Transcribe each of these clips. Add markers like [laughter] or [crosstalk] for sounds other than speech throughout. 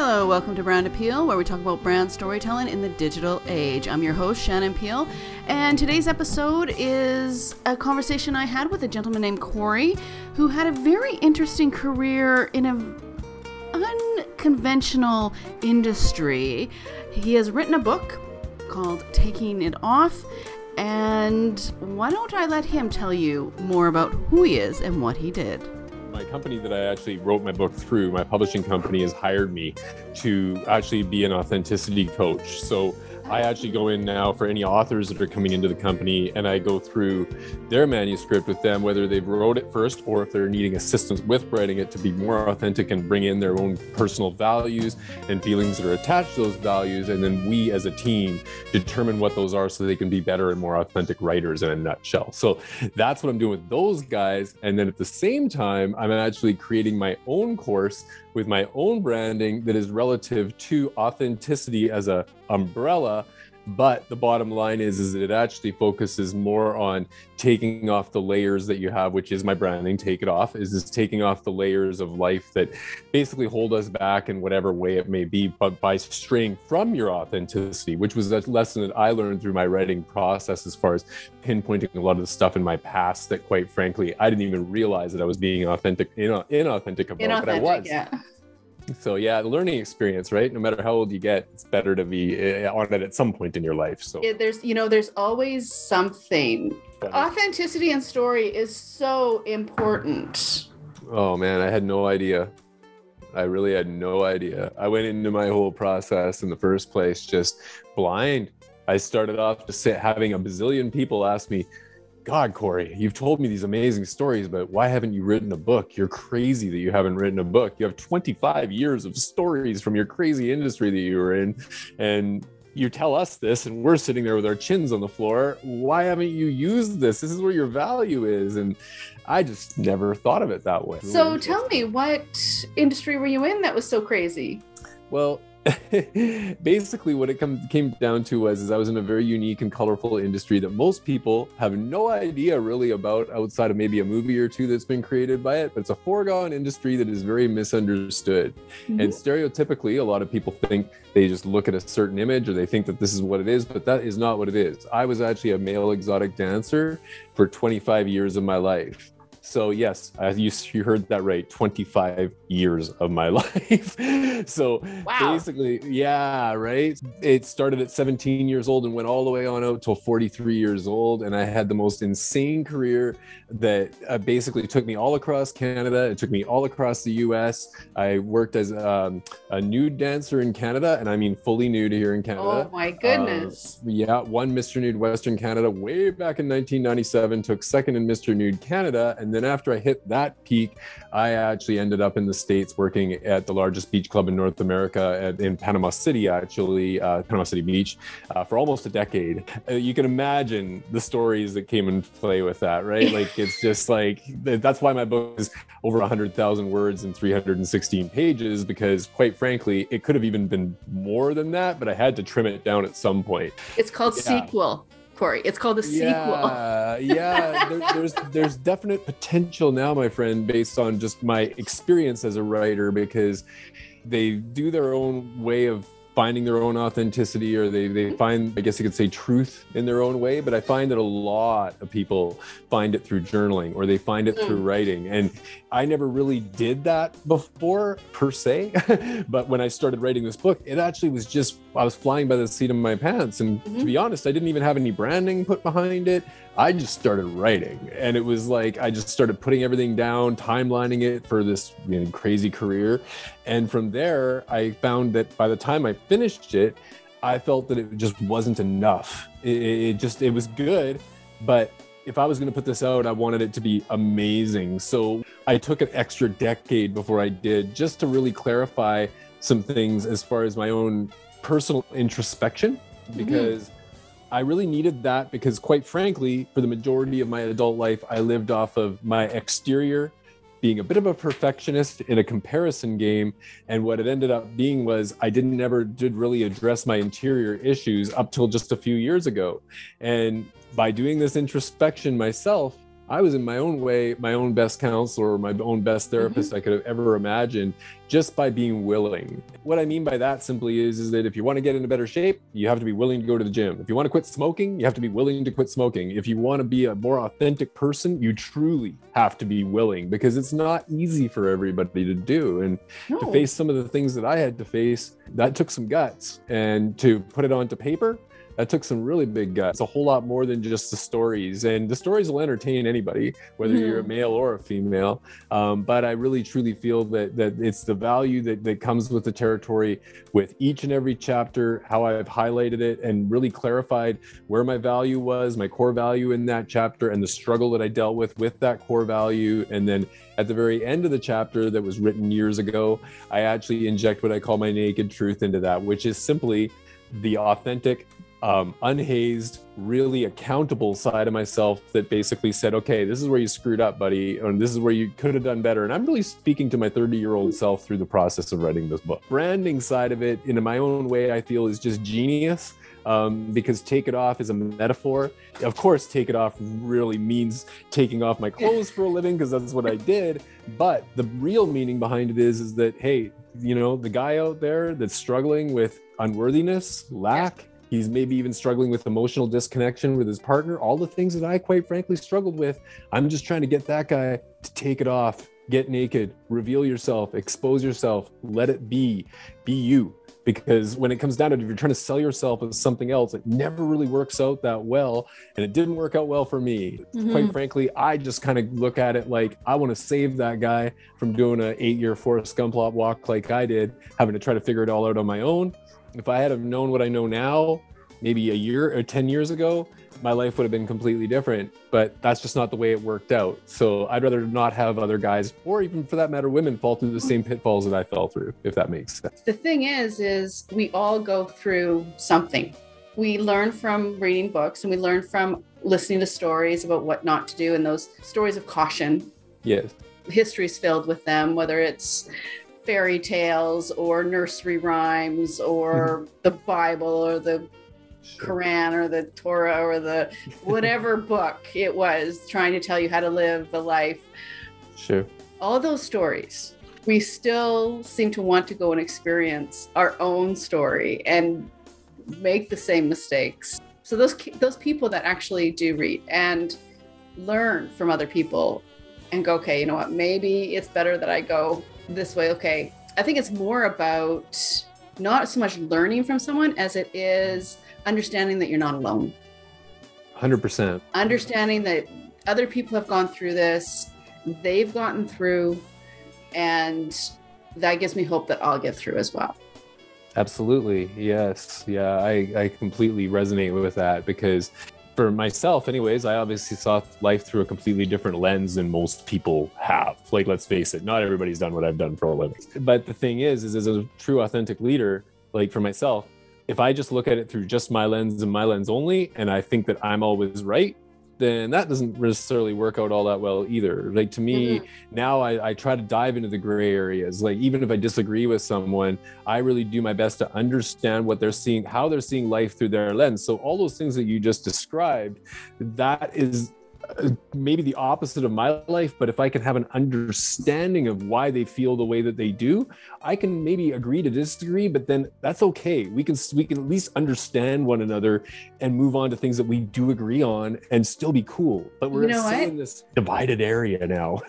Hello, welcome to Brand Appeal, where we talk about brand storytelling in the digital age. I'm your host, Shannon Peel, and today's episode is a conversation I had with a gentleman named Corey, who had a very interesting career in an unconventional industry. He has written a book called Taking It Off, and why don't I let him tell you more about who he is and what he did? My company that I actually wrote my book through, my publishing company has hired me to actually be an authenticity coach. So I actually go in now for any authors that are coming into the company and I go through their manuscript with them, whether they've wrote it first or if they're needing assistance with writing it to be more authentic and bring in their own personal values and feelings that are attached to those values. And then we as a team determine what those are so they can be better and more authentic writers in a nutshell. So that's what I'm doing with those guys. And then at the same time, I'm actually creating my own course with my own branding that is relative to authenticity as a umbrella but the bottom line is is that it actually focuses more on taking off the layers that you have which is my branding take it off is this taking off the layers of life that basically hold us back in whatever way it may be but by straying from your authenticity which was a lesson that i learned through my writing process as far as pinpointing a lot of the stuff in my past that quite frankly i didn't even realize that i was being authentic inauthentic about inauthentic, but i was. yeah so yeah the learning experience right? No matter how old you get it's better to be eh, on it at some point in your life so. Yeah, there's you know there's always something. Authenticity and story is so important. Oh man i had no idea. I really had no idea. I went into my whole process in the first place just blind. I started off just having a bazillion people ask me God, Corey, you've told me these amazing stories, but why haven't you written a book? You're crazy that you haven't written a book. You have 25 years of stories from your crazy industry that you were in. And you tell us this, and we're sitting there with our chins on the floor. Why haven't you used this? This is where your value is. And I just never thought of it that way. So tell me, what industry were you in that was so crazy? Well, [laughs] basically what it come, came down to was is I was in a very unique and colorful industry that most people have no idea really about outside of maybe a movie or two that's been created by it but it's a foregone industry that is very misunderstood. Mm-hmm. and stereotypically a lot of people think they just look at a certain image or they think that this is what it is but that is not what it is. I was actually a male exotic dancer for 25 years of my life so yes, you, you heard that right. 25 years of my [laughs] life. so wow. basically, yeah, right. It started at 17 years old and went all the way on out till 43 years old, and I had the most insane career that uh, basically took me all across Canada. It took me all across the U.S. I worked as um, a nude dancer in Canada, and I mean fully nude here in Canada. Oh my goodness! Uh, yeah, won Mr. Nude Western Canada way back in 1997. Took second in Mr. Nude Canada, and then then after I hit that peak, I actually ended up in the States working at the largest beach club in North America at, in Panama City, actually, uh, Panama City Beach, uh, for almost a decade. Uh, you can imagine the stories that came into play with that, right? Like, it's just like, that's why my book is over 100,000 words and 316 pages, because quite frankly, it could have even been more than that, but I had to trim it down at some point. It's called yeah. sequel. Corey. It's called a sequel. Yeah, yeah. There, there's there's definite potential now, my friend, based on just my experience as a writer, because they do their own way of finding their own authenticity or they, they find i guess you could say truth in their own way but i find that a lot of people find it through journaling or they find it through hmm. writing and i never really did that before per se [laughs] but when i started writing this book it actually was just i was flying by the seat of my pants and mm-hmm. to be honest i didn't even have any branding put behind it I just started writing and it was like I just started putting everything down, timelining it for this you know, crazy career. And from there, I found that by the time I finished it, I felt that it just wasn't enough. It, it just, it was good, but if I was going to put this out, I wanted it to be amazing. So I took an extra decade before I did just to really clarify some things as far as my own personal introspection mm-hmm. because. I really needed that because, quite frankly, for the majority of my adult life, I lived off of my exterior being a bit of a perfectionist in a comparison game. And what it ended up being was I didn't ever did really address my interior issues up till just a few years ago. And by doing this introspection myself, I was in my own way, my own best counselor, my own best Mm-hmm. therapist I could have ever imagined just by being willing. What I mean by that simply is, is that if you want to get into better shape, you have to be willing to go to the gym. If you want to quit smoking, you have to be willing to quit smoking. If you want to be a more authentic person, you truly have to be willing because it's not easy for everybody to do. And No. to face some of the things that I had to face, that took some guts. And to put it onto paper, that took some really big guts. A whole lot more than just the stories. And the stories will entertain anybody, whether you're a Mhm. male or a female. Um, but I really truly feel that that it's the value that, that comes with the territory with each and every chapter, how I've highlighted it and really clarified where my value was, my core value in that chapter, and the struggle that I dealt with with that core value. And then at the very end of the chapter that was written years ago, I actually inject what I call my naked truth into that, which is simply the authentic, um, unhazed, really accountable side of myself that basically said, okay, this is where you screwed up, buddy, and this is where you could have done better. And I'm really speaking to my 30 year old self through the process of writing this book. Branding side of it, in my own way, I feel is just genius. Um, because take it off is a metaphor. Of course, take it off really means taking off my clothes for a living because that's what I did. But the real meaning behind it is, is that hey, you know, the guy out there that's struggling with unworthiness, lack, he's maybe even struggling with emotional disconnection with his partner, all the things that I quite frankly struggled with. I'm just trying to get that guy to take it off, get naked, reveal yourself, expose yourself, let it be, be you. Because when it comes down to it, if you're trying to sell yourself as something else, it never really works out that well. And it didn't work out well for me. Mhm. Quite frankly, I just kind of look at it like I want to save that guy from doing an eight year Forrest Gump walk like I did, having to try to figure it all out on my own. If I had have known what I know now, maybe a year or 10 years ago, my life would have been completely different. But that's just not the way it worked out. So I'd rather not have other guys, or even for that matter, women fall through the same pitfalls that I fell through, if that makes sense. the thing is is we all go through something we learn from reading books and we learn from listening to stories about what not to do and those stories of caution Yes. history's filled with them whether it's fairy tales or nursery rhymes or mm-hmm. the bible or the quran or the torah or the whatever [laughs] book it was trying to tell you how to live a life Sure. all those stories, we still seem to want to go and experience our own story and make the same mistakes. So those those people that actually do read and learn from other people and go, okay, you know what, maybe it's better that I go this way. Okay. I think it's more about not so much learning from someone as it is understanding that you're not alone. 100%. Understanding that other people have gone through this, they've gotten through, and that gives me hope that I'll get through as well. Absolutely. Yes. Yeah. I, I completely resonate with that because for myself, anyways, I obviously saw life through a completely different lens than most people have. Like, let's face it, not everybody's done what I've done for a living. But the thing is, is as a true authentic leader, like for myself, if I just look at it through just my lens and my lens only, and I think that I'm always right, then that doesn't necessarily work out all that well either. Like to me, mm-hmm. now I, I try to dive into the gray areas. Like even if I disagree with someone, I really do my best to understand what they're seeing, how they're seeing life through their lens. So all those things that you just described, that is maybe the opposite of my life but if i can have an understanding of why they feel the way that they do i can maybe agree to disagree but then that's okay. We can we can at least understand one another and move on to things that we do agree on and still be cool. But we're You know still what? in this divided area now. [laughs]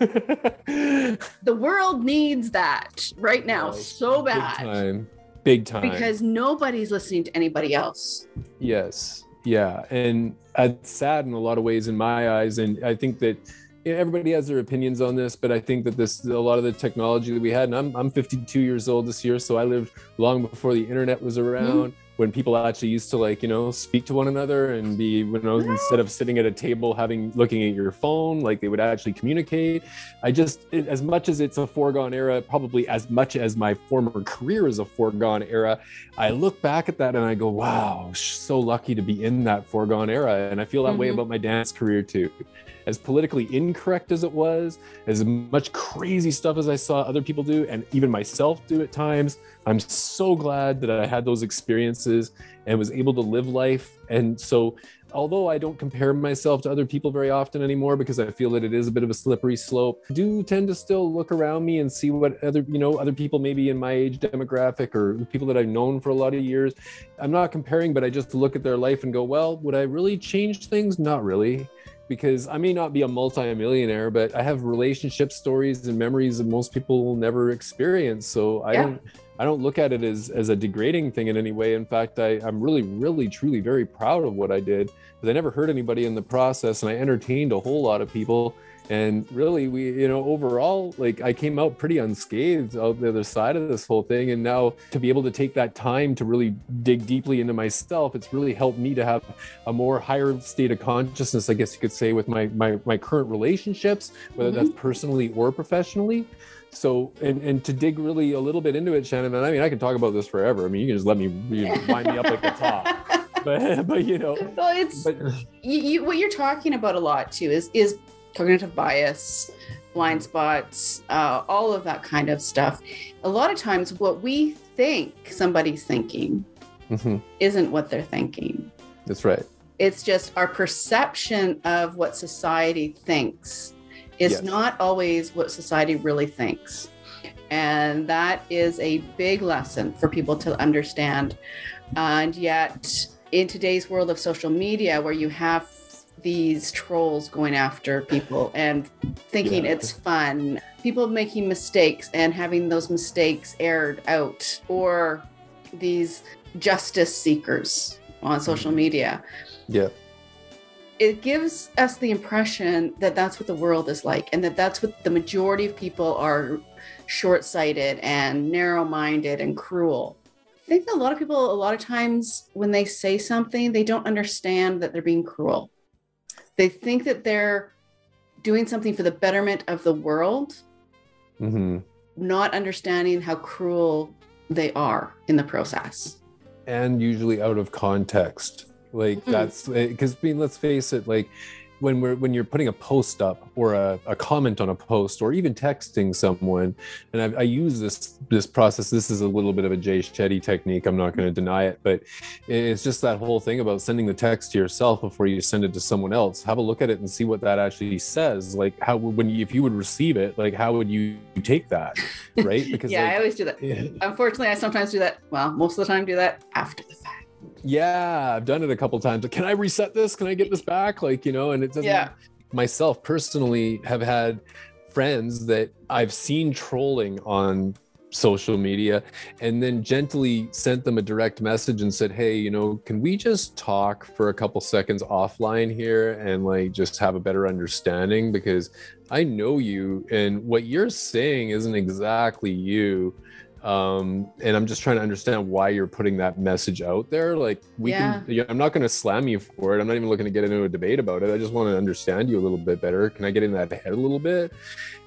The world needs that right now Yes, so big bad. time. Big time. Because nobody's listening to anybody else. Yes. Yeah. And it's sad in a lot of ways in my eyes. And I think that you know, everybody has their opinions on this, but I think that this, a lot of the technology that we had, and I'm, I'm 52 years old this year. So I lived long before the internet was around when people actually used to like, you know, speak to one another and be, you know, instead of sitting at a table, having, looking at your phone, like they would actually communicate. I just, it, as much as it's a foregone era, probably as much as my former career is a foregone era, I look back at that and I go, wow, so lucky to be in that foregone era. And I feel that way Mhm. about my dance career too. As politically incorrect as it was, as much crazy stuff as I saw other people do, and even myself do at times, I'm so glad that I had those experiences and was able to live life. And so although I don't compare myself to other people very often anymore because I feel that it is a bit of a slippery slope, I do tend to still look around me and see what other, you know, other people maybe in my age demographic or people that I've known for a lot of years. I'm not comparing, but I just look at their life and go, well, would I really change things? Not really because I may not be a multi-millionaire, but I have relationship stories and memories that most people will never experience. So I yeah. don't I don't look at it as as a degrading thing in any way. In fact, I, I'm really, really, truly very proud of what I did because I never hurt anybody in the process and I entertained a whole lot of people and really we you know overall like i came out pretty unscathed out the other side of this whole thing. And now to be able to take that time to really dig deeply into myself it's really helped me to have a more higher state of consciousness i guess you could say with my my, my current relationships whether mm-hmm. that's personally or professionally. So and and to dig really a little bit into it shannon and i mean i can talk about this forever. I mean you can just let me you know, wind me up like the top. [laughs] But [laughs] but you know well it's but, you, you, what you're talking about a lot too is is cognitive bias, blind spots, uh, all of that kind of stuff. A lot of times, what we think somebody's thinking mm-hmm. isn't what they're thinking. That's right. It's just our perception of what society thinks is yes. not always what society really thinks. And that is a big lesson for people to understand. And yet, in today's world of social media, where you have these trolls going after people and thinking yeah. it's fun. People making mistakes and having those mistakes aired out, or these justice seekers on social mm-hmm. media. Yeah. It gives us the impression that that's what the world is like, and that that's what the majority of people are short sighted and narrow minded and cruel. I think a lot of people, a lot of times when they say something, they don't understand that they're being cruel they think that they're doing something for the betterment of the world, mm-hmm. not understanding how cruel they are in the process. And usually out of context. Like mm-hmm. that's because I mean, let's face it, like when we're when you're putting a post up or a, a comment on a post or even texting someone and I, I, use this this process this is a little bit of a jay shetty technique i'm not going to deny it but it's just that whole thing about sending the text to yourself before you send it to someone else. Have a look at it and see what that actually says like how when you, if you would receive it like how would you take that right? [laughs] Because yeah like, i always do that. Yeah. [laughs] unfortunately i sometimes do that well most of the time do that after the fact yeah i've done it a couple times. Can i reset this? Can i get this back? Like you know and it doesn't yeah. myself personally have had friends that i've seen trolling on social media and then gently sent them a direct message and said hey you know can we just talk for a couple seconds offline here and like just have a better understanding? Because i know you and what you're saying isn't exactly you um and i'm just trying to understand why you're putting that message out there. Like we yeah. can i'm not going to slam you for it. I'm not even looking to get into a debate about it. I just want to understand you a little bit better. Can i get in that head a little bit?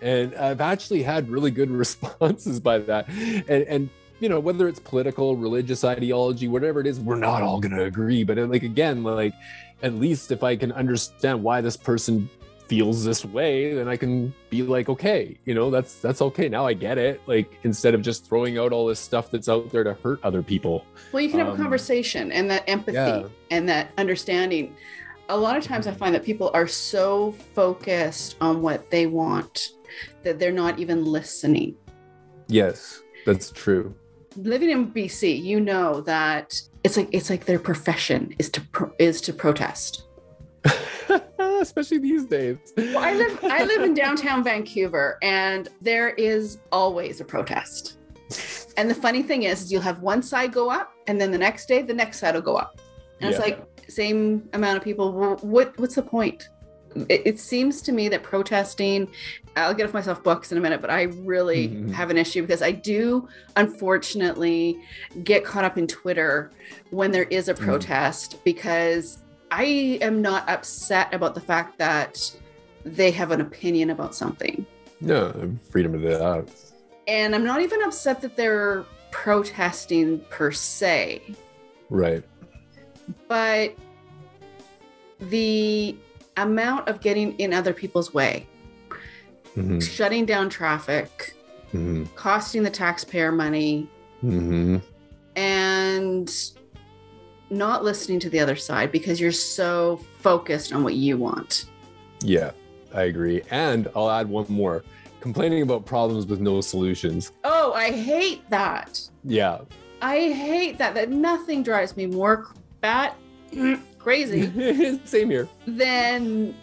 And i've actually had really good [laughs] responses by that. And and you know whether it's political religious ideology whatever it is we're not all going to agree. But like again like at least if i can understand why this person feels this way then i can be like okay you know that's that's okay. Now i get it. Like instead of just throwing out all this stuff that's out there to hurt other people. Well you can have um, a conversation and that empathy yeah. and that understanding. A lot of times i find that people are so focused on what they want that they're not even listening. Yes that's true. Living in bc you know that it's like it's like their profession is to pro- is to protest [laughs] especially these days. Well, I live I live in downtown Vancouver, and there is always a protest. And the funny thing is, is you'll have one side go up, and then the next day, the next side will go up, and yeah. it's like same amount of people. what what's the point? It, it, seems to me that protesting. I'll get off myself books in a minute, but I really mm-hmm. have an issue because I do, unfortunately, get caught up in Twitter when there is a mm. protest mm. because I am not upset about the fact that they have an opinion about something. No, freedom of that. And I'm not even upset that they're protesting per se. Right. But the amount of getting in other people's way, mm-hmm. shutting down traffic, mm-hmm. costing the taxpayer money, mm-hmm. and not listening to the other side because you're so focused on what you want. Yeah, I agree. And I'll add one more complaining about problems with no solutions. Oh, I hate that. Yeah. I hate that. That nothing drives me more bat [clears throat] crazy [laughs] Same here. than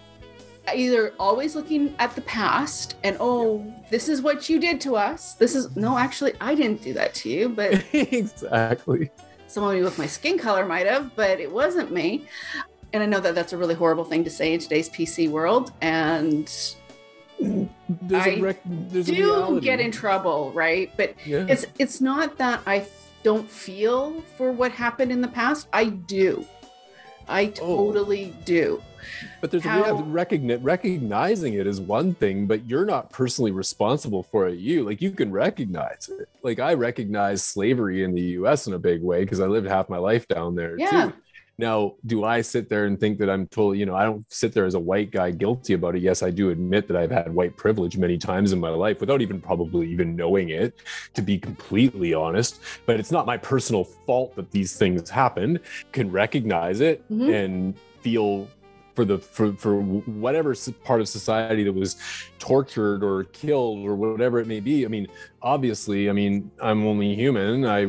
either always looking at the past and oh, this is what you did to us. This is no, actually, I didn't do that to you, but [laughs] exactly. Someone with my skin color might have, but it wasn't me. And I know that that's a really horrible thing to say in today's PC world. And There's I a rec- there's do get in trouble, right? But Yeah. it's it's not that I don't feel for what happened in the past. I do. I Oh. totally do. But there's How- a reality. Recogni- recognizing it is one thing, but you're not personally responsible for it. You like you can recognize it. Like I recognize slavery in the U.S. in a big way because I lived half my life down there Yeah. too. Now, do I sit there and think that I'm totally, you know, I don't sit there as a white guy guilty about it. Yes, I do admit that I've had white privilege many times in my life without even probably even knowing it, to be completely honest. But it's not my personal fault that these things happened. Can recognize it Mhm. and feel for the for for whatever part of society that was tortured or killed or whatever it may be. I mean obviously i mean i'm only human. I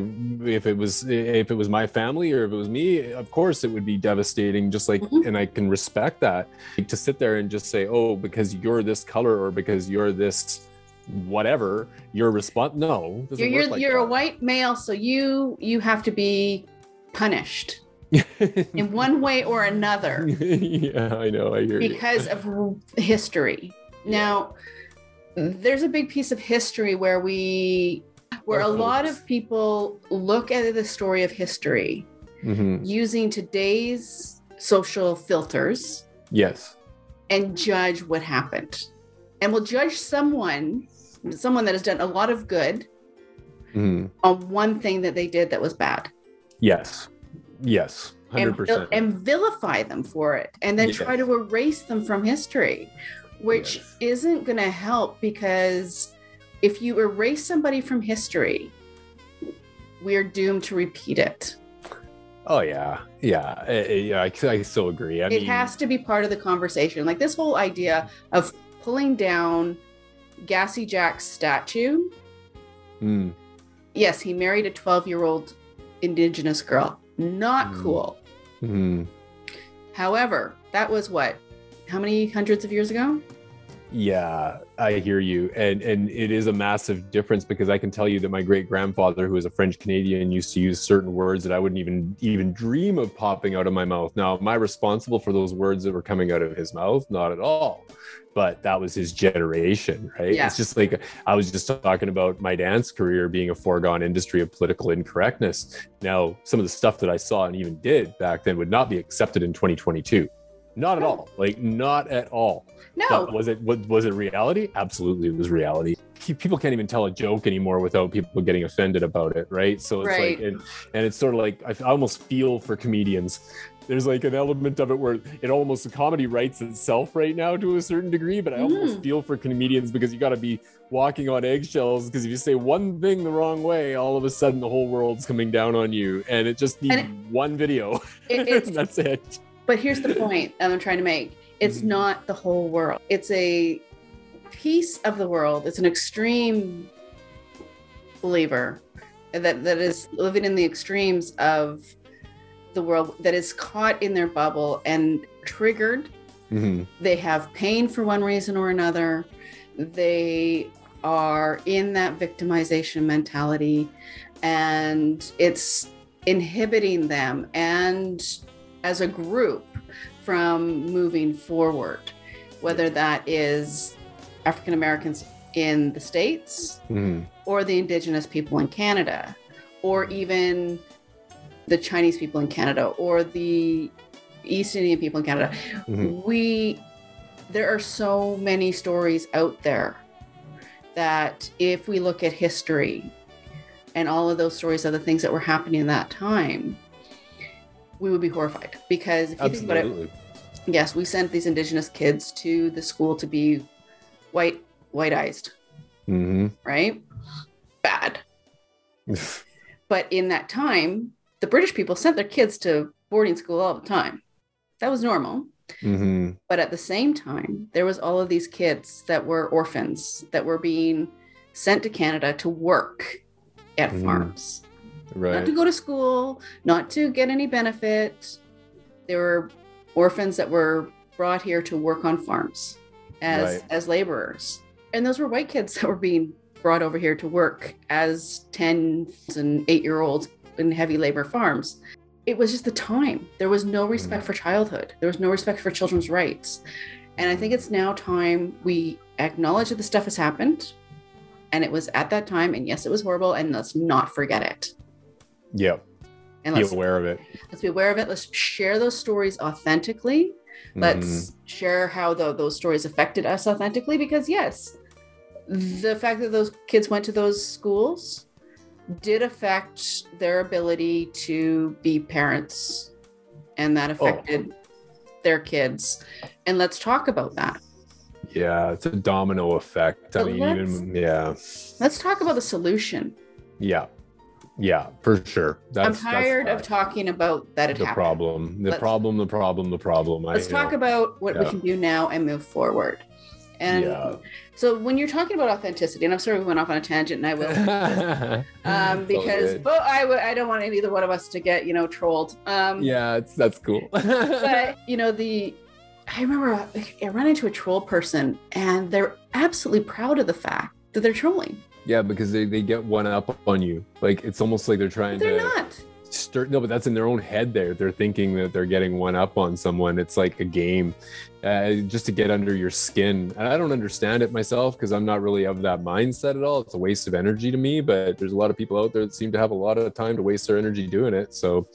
if it was if it was my family or if it was me of course it would be devastating just like Mhm. and i can respect that. To sit there and just say oh because you're this color or because you're this whatever you're response no You're you're, like you're a white male, so you you have to be punished [laughs] in one way or another [laughs] yeah i know i hear you because of r- history. Now, there's a big piece of history where we where a Our lot of people look at the story of history Mhm. using today's social filters yes and judge what happened. And will judge someone, someone that has done a lot of good Mhm. on one thing that they did that was bad. Yes. Yes. 100%. vil- and vilify them for it and then try to erase them from history, which Yes. isn't going to help because if you erase somebody from history, we're doomed to repeat it. oh, yeah. Yeah. Eh, eh, yeah. I, I still agree. I it mean, has to be part of the conversation. Like this whole idea of pulling down Gassy Jack's statue. mm, Yes, he married a 12 year old indigenous girl. Not Mm. cool. mhm. However, that was what? How many hundreds of years ago? Yeah, I hear you. And and it is a massive difference because I can tell you that my great grandfather, who was a French Canadian, used to use certain words that I wouldn't even even dream of popping out of my mouth. Now, am I responsible for those words that were coming out of his mouth? Not at all. But that was his generation, right? Yeah. It's just like I was just talking about my dance career being a foregone industry of political incorrectness. Now, some of the stuff that I saw and even did back then would not be accepted in 2022. Not at all. Like not at all. No. But was it was, it reality? Absolutely, it was reality. People can't even tell a joke anymore without people getting offended about it, right? So it's Right. like, and, and it's sort of like I almost feel for comedians. There's like an element of it where it almost the comedy writes itself right now to a certain degree, but I almost Mm. feel for comedians because you got to be walking on eggshells because if you say one thing the wrong way, all of a sudden the whole world's coming down on you, and it just needs one video. It- [laughs] That's it. But here's the [laughs] point that I'm trying to make it's Mhm. not the whole world, it's a piece of the world, it's an extreme believer that, that is living in the extremes of the world that is caught in their bubble and triggered. Mhm. They have pain for one reason or another. They are in that victimization mentality, and it's inhibiting them and as a group from moving forward, whether that is African Americans in the States Mhm. or the Indigenous people in Canada, or even the Chinese people in Canada or the East Indian people in Canada. Mhm. We, there are so many stories out there that if we look at history and all of those stories of the things that were happening in that time, we would be horrified because if you think about it, yes, we sent these indigenous kids to the school to be white, white-eyed, hmm right? Bad. [laughs] But in that time, the British people sent their kids to boarding school all the time. That was normal. Mm-hmm. But at the same time, there was all of these kids that were orphans that were being sent to Canada to work at Mhm. farms, not to go to school, not to get any benefit. There were orphans that were brought here to work on farms as Right. as laborers, and those were white kids that were being brought over here to work as 10 and 8 year olds in heavy labor farms. It was just the time. There was no mm. respect for childhood. There was no respect for children's rights. And i think it's now time we acknowledge that the stuff has happened and it was at that time and yes it was horrible and let's not forget it Yeah. and let's be aware of it. let's be aware of it let's share those stories authentically let's Mhm. share how tho- those stories affected us authentically because yes the fact that those kids went to those schools did affect their ability to be parents and that affected their kids and let's talk about that Yeah, it's a domino effect. I mean, even yeah, let's talk about the solution yeah, yeah, for sure. That's, i'm tired of talking about that it the happened problem, the Let's- problem, the problem, the problem. Let's talk know. about what we can do now and move forward and Yeah. so when you're talking about authenticity and i'm sorry we went off on a tangent and i will [laughs] um, because but I, w- I don't want either one of us to get you know trolled um yeah, it's that's cool. [laughs] but you know the i remember i ran into a troll person and they're absolutely proud of the fact that they're trolling yeah, because they, they get one up on you. Like it's almost like they're trying they're to not. stir no but that's in their own head there. They're thinking that they're getting one up on someone. It's like a game uh, just to get under your skin. And i don't understand it myself because i'm not really of that mindset at all. It's a waste of energy to me but there's a lot of people out there that seem to have a lot of time to waste their energy doing it. So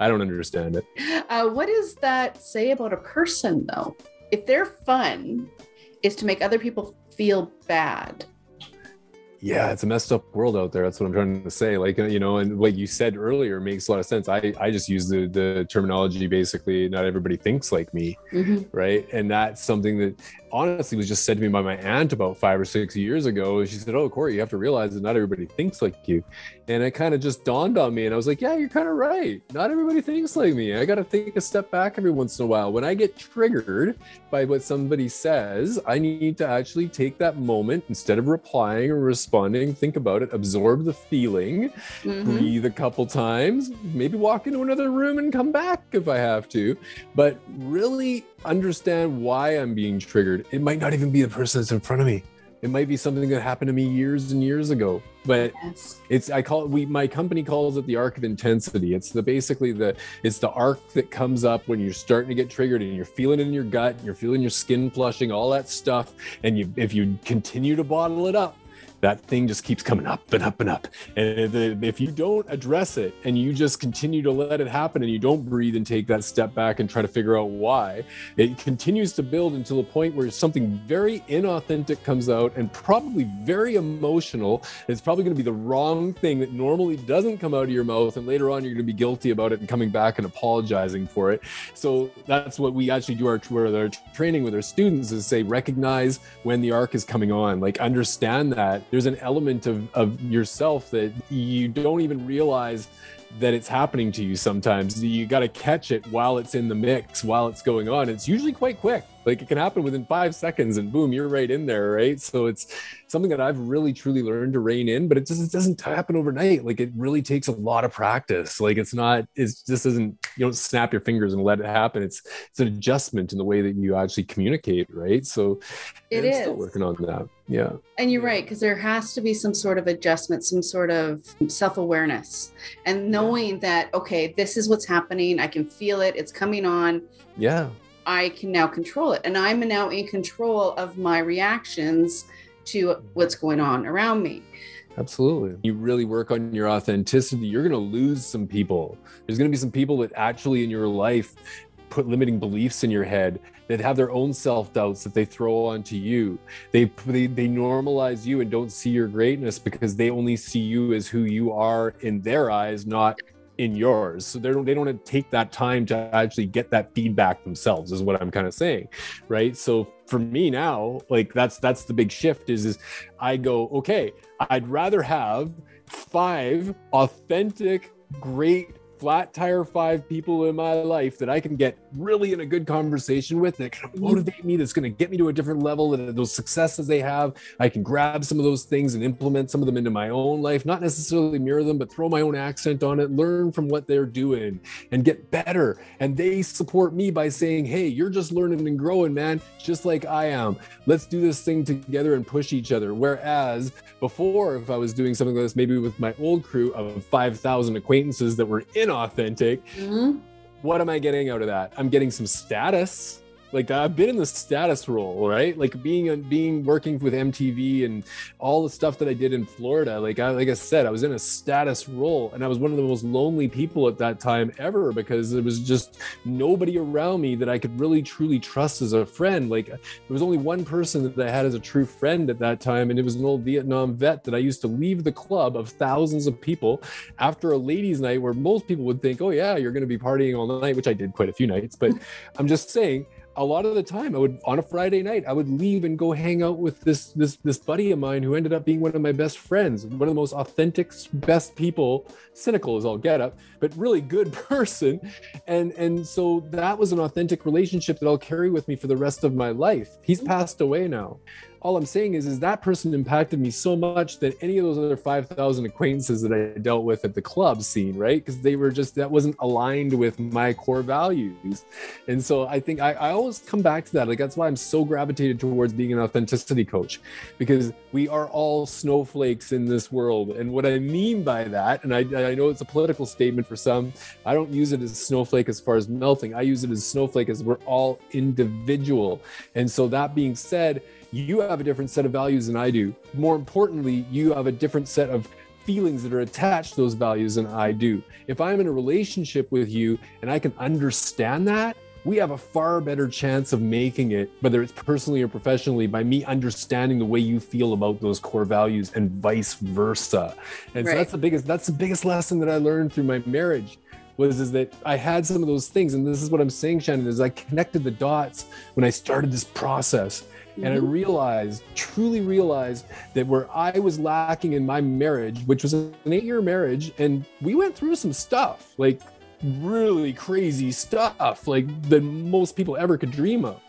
i don't understand it. Uh, what does that say about a person though? If their fun is to make other people feel bad yeah it's a messed up world out there that's what i'm trying to say like uh, you know and what you said earlier makes a lot of sense i i just use the the terminology basically not everybody thinks like me right? And that's something that honestly was just said to me by my aunt about five or six years ago. She said, "Oh, Corey, you have to realize that not everybody thinks like you," and it kind of just dawned on me, and I was like, "Yeah, you're kind of right. Not everybody thinks like me. I got to take a step back every once in a while. When I get triggered by what somebody says, I need to actually take that moment instead of replying or responding, think about it, absorb the feeling." Mhm. breathe a couple times, maybe walk into another room and come back if I have to, but really understand why I'm being triggered. It might not even be the person that's in front of me. It might be something that happened to me years and years ago. But yes it's I call it we my company calls it the arc of intensity. It's the basically the it's the arc that comes up when you're starting to get triggered and you're feeling it in your gut, you're feeling your skin flushing, all that stuff. And you if you continue to bottle it up, that thing just keeps coming up and up and up. And if- you don't address it and you just continue to let it happen and you don't breathe and take that step back and try to figure out why, it continues to build until a point where something very inauthentic comes out and probably very emotional. It's probably going to be the wrong thing that normally doesn't come out of your mouth. And later on, you're going to be guilty about it and coming back and apologizing for it. So that's what we actually do our, our training with our students is say, recognize when the arc is coming on, like understand that there's an element of, of yourself that you don't even realize that it's happening to you sometimes. You got to catch it while it's in the mix, while it's going on. It's usually quite quick. Like it can happen within five seconds and boom, you're right in there, right? So it's something that I've really truly learned to rein in, but it just it doesn't happen overnight. Like it really takes a lot of practice. Like it's not, it's just isn't, you don't snap your fingers and let it happen. It's it's an adjustment in the way that you actually communicate, right? So it is. Still working on that. Yeah. And you're right, because there has to be some sort of adjustment, some sort of self awareness, and knowing that, okay, this is what's happening. I can feel it. It's coming on. Yeah. I can now control it. And I'm now in control of my reactions to what's going on around me. Absolutely. You really work on your authenticity, you're going to lose some people. There's going to be some people that actually in your life put limiting beliefs in your head that have their own self-doubts that they throw onto you. They, they they normalize you and don't see your greatness because they only see you as who you are in their eyes, not in yours. So they don't they don't take that time to actually get that feedback themselves is what I'm kind of saying. Right? So for me now, like that's that's the big shift is is I go, okay, I'd rather have five authentic, great flat tire five people in my life that I can get really in a good conversation with that can Mm-hmm. motivate me, that's going to get me to a different level. And those successes they have, I can grab some of those things and implement some of them into my own life, not necessarily mirror them, but throw my own accent on it, learn from what they're doing and get better. And they support me by saying, Hey, you're just learning and growing, man, just like I am. Let's do this thing together and push each other. Whereas before, if I was doing something like this, maybe with my old crew of 5,000 acquaintances that were inauthentic, Mhm. What am I getting out of that? I'm getting some status. Like I've been in the status role, right? Like being uh, being working with MTV and all the stuff that I did in Florida. Like I like I said, I was in a status role, and I was one of the most lonely people at that time ever because there was just nobody around me that I could really truly trust as a friend. Like there was only one person that I had as a true friend at that time, and it was an old Vietnam vet that I used to leave the club of thousands of people after a ladies' night where most people would think, oh, yeah, you're going to be partying all night, which I did quite a few nights. But I'm just saying, a lot of the time I would on a Friday night I would leave and go hang out with this this this buddy of mine who ended up being one of my best friends one of the most authentic best people cynical as all get up but really good [laughs] person and and so that was an authentic relationship that I'll carry with me for the rest of my life he's passed away now all I'm saying is, is that person impacted me so much that any of those other 5,000 acquaintances that I dealt with at the club scene, right? Because they were just, that wasn't aligned with my core values. And so I think I, I always come back to that. Like, that's why I'm so gravitated towards being an authenticity coach, because we are all snowflakes in this world. And what I mean by that, and I, I know it's a political statement for some, I don't use it as snowflake as far as melting. I use it as snowflake as we're all individual. And so that being said, you have a different set of values than I do. More importantly, you have a different set of feelings that are attached to those values than I do. If I'm in a relationship with you and I can understand that, we have a far better chance of making it, whether it's personally or professionally, by me understanding the way you feel about those core values and vice versa. And Right. so that's the biggest that's the biggest lesson that I learned through my marriage was is that I had some of those things. And this is what I'm saying, Shannon, is I connected the dots when I started this process. And I Mhm. realized, truly realized that where I was lacking in my marriage, which was an eight year marriage, and we went through some stuff, like really crazy stuff, like that most people ever could dream of.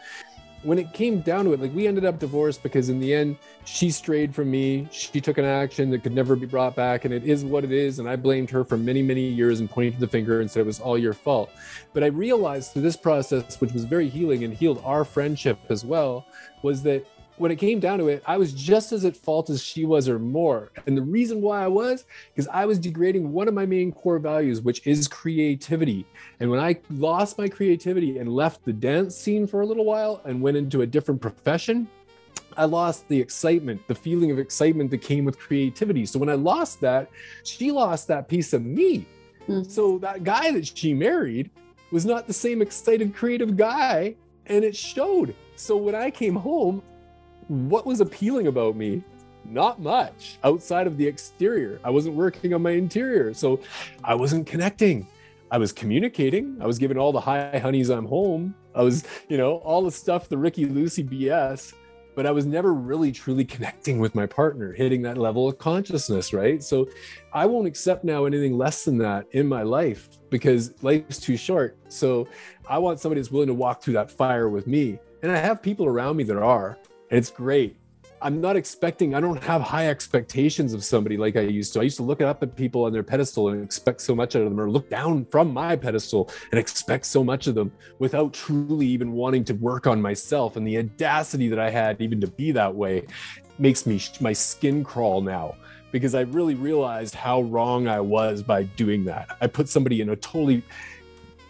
When it came down to it, like we ended up divorced because in the end, she strayed from me. She took an action that could never be brought back, and it is what it is. And I blamed her for many, many years and pointed to the finger and said it was all your fault. But I realized through this process, which was very healing and healed our friendship as well, was that when it came down to it, I was just as at fault as she was or more. And the reason why I was, because I was degrading one of my main core values, which is creativity. And when I lost my creativity and left the dance scene for a little while and went into a different profession, I lost the excitement, the feeling of excitement that came with creativity. So when I lost that, she lost that piece of me. Mhm. So that guy that she married was not the same excited, creative guy, and it showed. So when I came home, what was appealing about me? Not much outside of the exterior. I wasn't working on my interior. So I wasn't connecting. I was communicating. I was giving all the hi honeys I'm home. I was, you know, all the stuff, the Ricky Lucy BS, but I was never really truly connecting with my partner, hitting that level of consciousness, right? So I won't accept now anything less than that in my life because life's too short. So I want somebody that's willing to walk through that fire with me. And I have people around me that are, it's great. I'm not expecting, I don't have high expectations of somebody like I used to. I used to look up at people on their pedestal and expect so much out of them, or look down from my pedestal and expect so much of them without truly even wanting to work on myself. And the audacity that I had even to be that way makes me, my skin crawl now because I really realized how wrong I was by doing that. I put somebody in a totally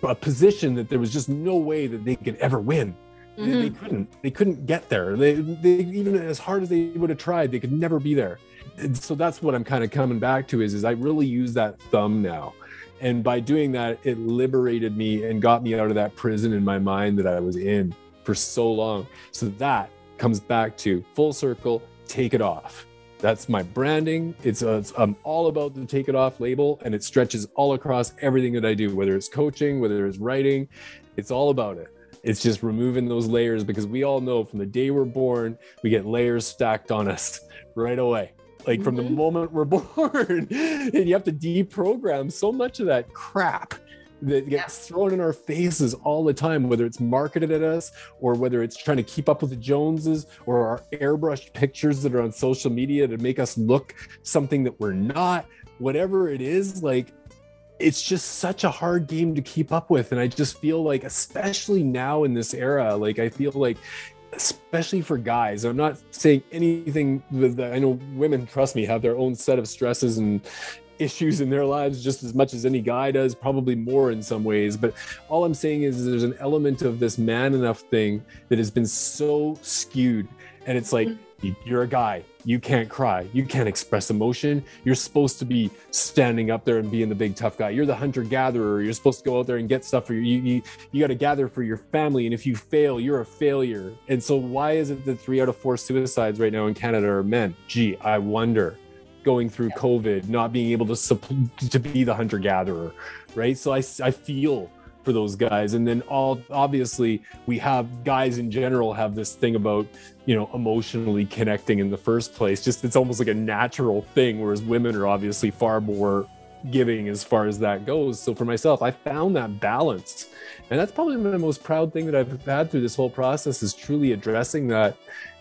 a position that there was just no way that they could ever win. They, they Mhm. couldn't. They couldn't get there. They, they even as hard as they would have tried, they could never be there. And so that's what I'm kind of coming back to is is I really use that thumb now. And by doing that, it liberated me and got me out of that prison in my mind that I was in for so long. So that comes back to full circle, take it off. That's my branding. It's, a, it's I'm all about the take it off label, and it stretches all across everything that I do, whether it's coaching, whether it's writing. It's all about it. It's just removing those layers because we all know from the day we're born, we get layers stacked on us [laughs] right away. like from the Mhm. moment we're [laughs] born and you have to deprogram so much of that crap that gets thrown in our faces all the time whether it's marketed at us or whether it's trying to keep up with the joneses or our airbrushed pictures that are on social media to make us look something that we're not whatever it is like it's just such a hard game to keep up with. And i just feel like especially now in this era like i feel like especially for guys i'm not saying anything with i know women trust me have their own set of stresses and issues in their lives just as much as any guy does probably more in some ways. But all i'm saying is there's an element of this man enough thing that has been so skewed. And it's like mm-hmm. you're a guy you can't cry. You can't express emotion. You're supposed to be standing up there and being the big tough guy. You're the hunter gatherer. You're supposed to go out there and get stuff for you. You you, you got to gather for your family. And if you fail you're a failure. And so why is it that three out of four suicides right now in canada are men? Gee i wonder. Going through covid not being able to to be the hunter gatherer right? So I, I feel for those guys. And then all obviously we have guys in general have this thing about you know emotionally connecting in the first place. Just it's almost like a natural thing whereas women are obviously far more giving as far as that goes. So for myself i found that balance. And that's probably the most proud thing that i've had through this whole process is truly addressing that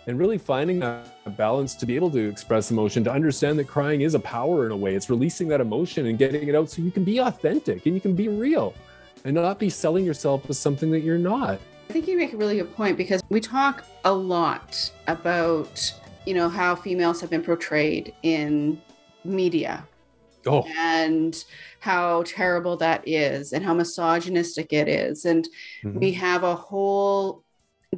and really finding that balance to be able to express emotion to understand that crying is a power in a way. It's releasing that emotion and getting it out so you can be authentic and you can be real and not be selling yourself as something that you're not I think you make a really good point because we talk a lot about, you know, how females have been portrayed in media oh and how terrible that is and how misogynistic it is. And mhm. we have a whole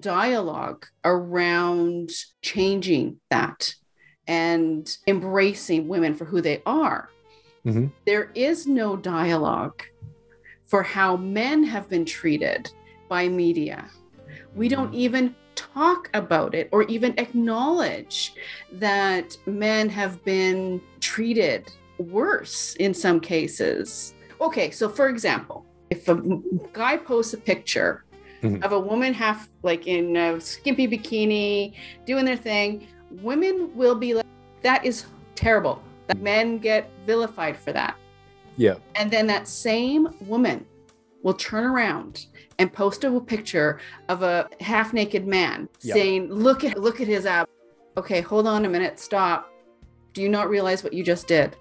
dialogue around changing that and embracing women for who they are. Mhm. There is no dialogue for how men have been treated by media. We don't even talk about it or even acknowledge that men have been treated worse in some cases. Okay, so for example, if a guy posts a picture Mhm. of a woman half like in a skimpy bikini doing their thing, women will be like, that is terrible. That men get vilified for that. Yeah And then that same woman will turn around and post a picture of a half naked man Yeah. saying, Look at look at his ab. Okay, hold on a minute, stop. Do you not realize what you just did?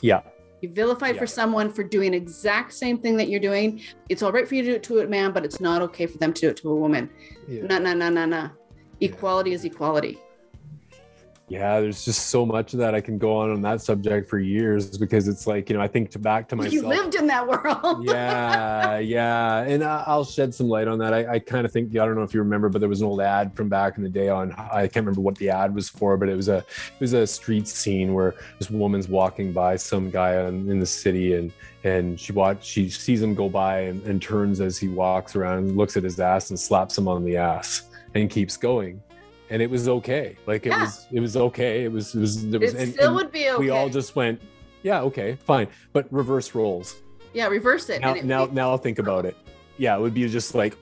yeah You vilified for someone for doing exact same thing that you're doing. It's all right for you to do it to a man, but it's not okay for them to do it to a woman. yeah No, no, no, no, no. Equality is equality. Yeah there's just so much of that i can go on on that subject for years because it's like you know i think to back to myself You lived in that world. [laughs] yeah, yeah, and I'll shed some light on that. I, I kind of think I don't know if you remember, but there was an old ad from back in the day on I can't remember what the ad was for, but it was a it was a street scene where this woman's walking by some guy in, in the city, and and she watch she sees him go by and, and turns as he walks around and looks at his ass and slaps him on the ass and keeps going. And it was okay. Like it Yeah. was it was okay. It was it was there was it and- still and would be okay. we all just went, yeah, okay, fine. But reverse roles yeah, reverse it. now it- now now I'll think about it. Yeah, it would be just like,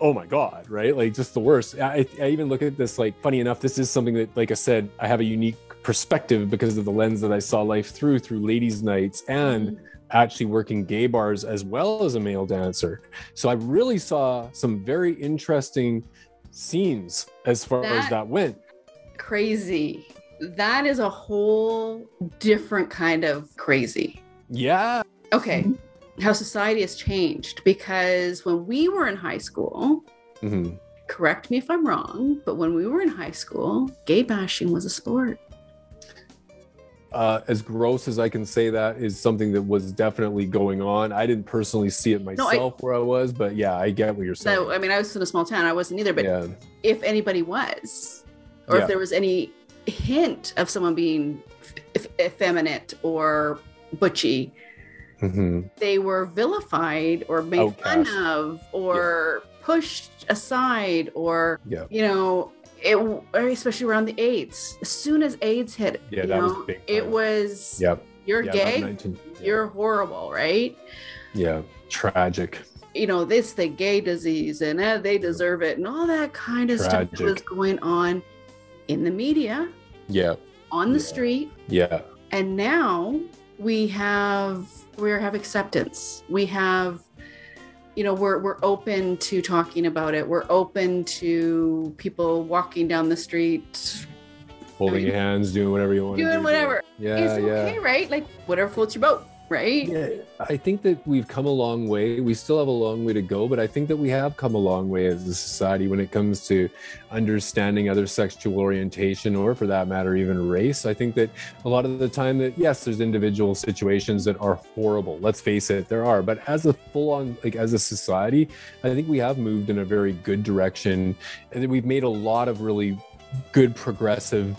oh my god, right? Like just the worst. I, I even look at this like funny enough. This is something that, like I said, I have a unique perspective because of the lens that I saw life through through ladies' nights and mm-hmm. actually working gay bars as well as a male dancer. So I really saw some very interesting scenes as far as That- that went. crazy. That is a whole different kind of crazy. Yeah. Okay. How society has changed because when we were in high school, Mhm. correct me if I'm wrong, but when we were in high school, gay bashing was a sport. Uh, as gross as I can say that is something that was definitely going on. I didn't personally see it myself where I was, but yeah, I get what you're saying. So, I mean, I was in a small town, I wasn't either, but yeah, if anybody was, or Yeah. if there was any hint of someone being f- effeminate or butchy, Mhm. they were vilified or made fun of or pushed aside or Yeah. you know it especially around the AIDS. As soon as AIDS hit, Yeah, you that was big it was yeah, you're yeah, gay, about 19 yeah. you're horrible, right? yeah, tragic. You know, this the gay disease and eh, they deserve it and all that kind of stuff that was going on in the media. Yeah, on the Yeah. street Yeah. and now we have we have acceptance we have you know we're we're open to talking about it we're open to people walking down the street Holding I mean, your hands, doing whatever you want. doing do. whatever Yeah, it's yeah. okay right like whatever floats your boat right Yeah, I think that we've come a long way. We still have a long way to go, but I think that we have come a long way as a society when it comes to understanding other sexual orientation or for that matter even race. I think that a lot of the time that yes, there's individual situations that are horrible. Let's face it, there are, but as a full on like as a society, I think we have moved in a very good direction and we've made a lot of really good progressive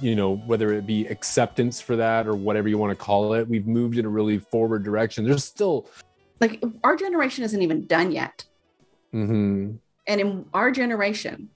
you know whether it be acceptance for that or whatever you want to call it we've moved in a really forward direction. There's still like our generation isn't even done yet. Mhm. and in our generation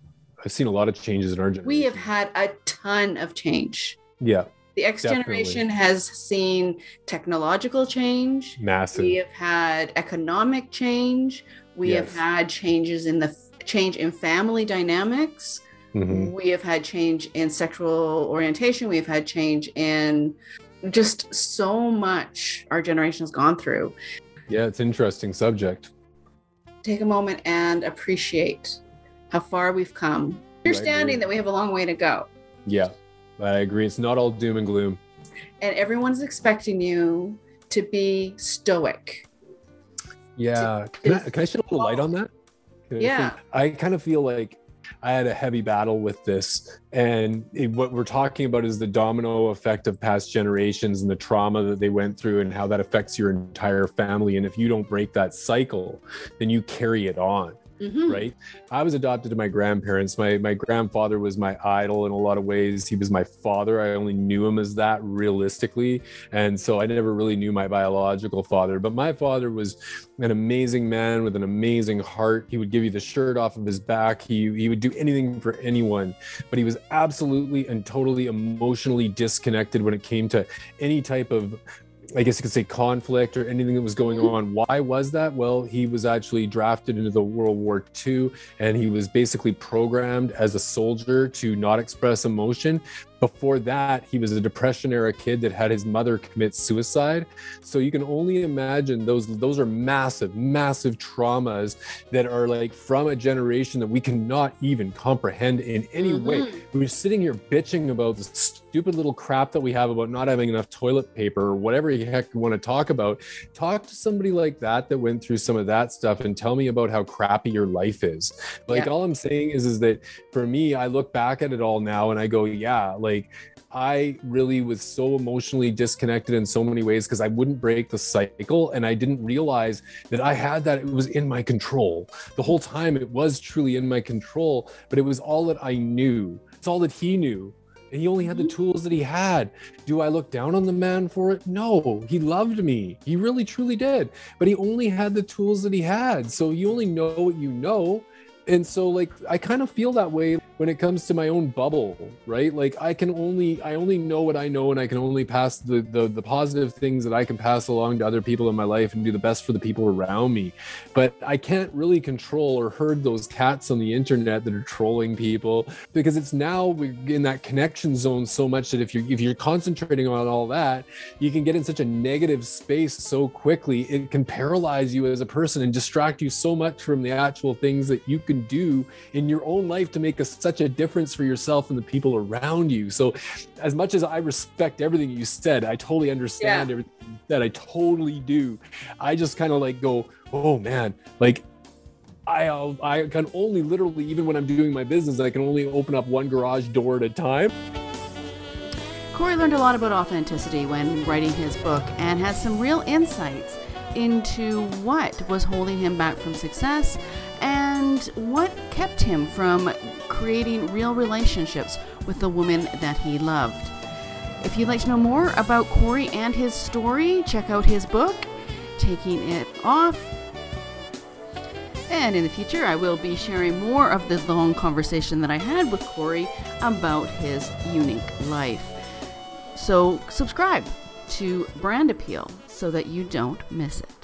i've seen a lot of changes in our generation we have had a ton of change. Yeah the x generation has seen technological change. Massive. We have had economic change. We have had changes in the change in family dynamics Mhm. we have had change in sexual orientation. We have had change in just so much our generation has gone through. Yeah it's an interesting subject. Take a moment and appreciate how far we've come. Understanding that we have a long way to go. Yeah i agree. It's not all doom and gloom. And everyone's expecting you to be stoic. Yeah. Can I, can I shed a little light on that? Yeah. i kind of feel like I had a heavy battle with this. And it, what we're talking about is the domino effect of past generations and the trauma that they went through and how that affects your entire family. And if you don't break that cycle, then you carry it on Mhm. right? I was adopted to my grandparents. My my grandfather was my idol in a lot of ways. He was my father. I only knew him as that realistically, and so I never really knew my biological father. But my father was an amazing man with an amazing heart. He would give you the shirt off of his back. He he would do anything for anyone, but he was absolutely and totally emotionally disconnected when it came to any type of I guess you could say conflict or anything that was going mm-hmm. on. Why was that? Well, he was actually drafted into the World War II and he was basically programmed as a soldier to not express emotion. Before that, he was a depression era kid that had his mother commit suicide. So you can only imagine those those are massive, massive traumas that are like from a generation that we cannot even comprehend in any way Mhm. We're sitting here bitching about the stupid little crap that we have about not having enough toilet paper or whatever the heck you want to talk about. Talk to somebody like that that went through some of that stuff and tell me about how crappy your life is. Like Yeah. all I'm saying is is that for me, I look back at it all now and I go, yeah, like I really was so emotionally disconnected in so many ways because I wouldn't break the cycle and I didn't realize that I had that it was in my control. The whole time it was truly in my control, but it was all that I knew. It's all that he knew. And he only had the mm-hmm. tools that he had. Do I look down on the man for it? No, he loved me. He really truly did. But he only had the tools that he had. So you only know what you know. And so like I kind of feel that way when it comes to my own bubble, right? Like I can only I only know what I know and I can only pass the the, the positive things that I can pass along to other people in my life and do the best for the people around me. But I can't really control or herd those cats on the internet that are trolling people because it's now we're in that connection zone so much that if you're if you're concentrating on all that, you can get in such a negative space so quickly. It can paralyze you as a person and distract you so much from the actual things that you can do in your own life to make a, such a difference for yourself and the people around you. So, as much as I respect everything you said, I totally understand Yeah. everything you said. I totally do. I just kind of like go, oh man, like I uh, I can only literally even when I'm doing my business, I can only open up one garage door at a time. Corey learned a lot about authenticity when writing his book and has some real insights into what was holding him back from success and what kept him from creating real relationships with the woman that he loved. If you'd like to know more about Corey and his story, check out his book, Taking It Off. And in the future, I will be sharing more of the long conversation that I had with Corey about his unique life. So, subscribe to Brand Appeal so that you don't miss it.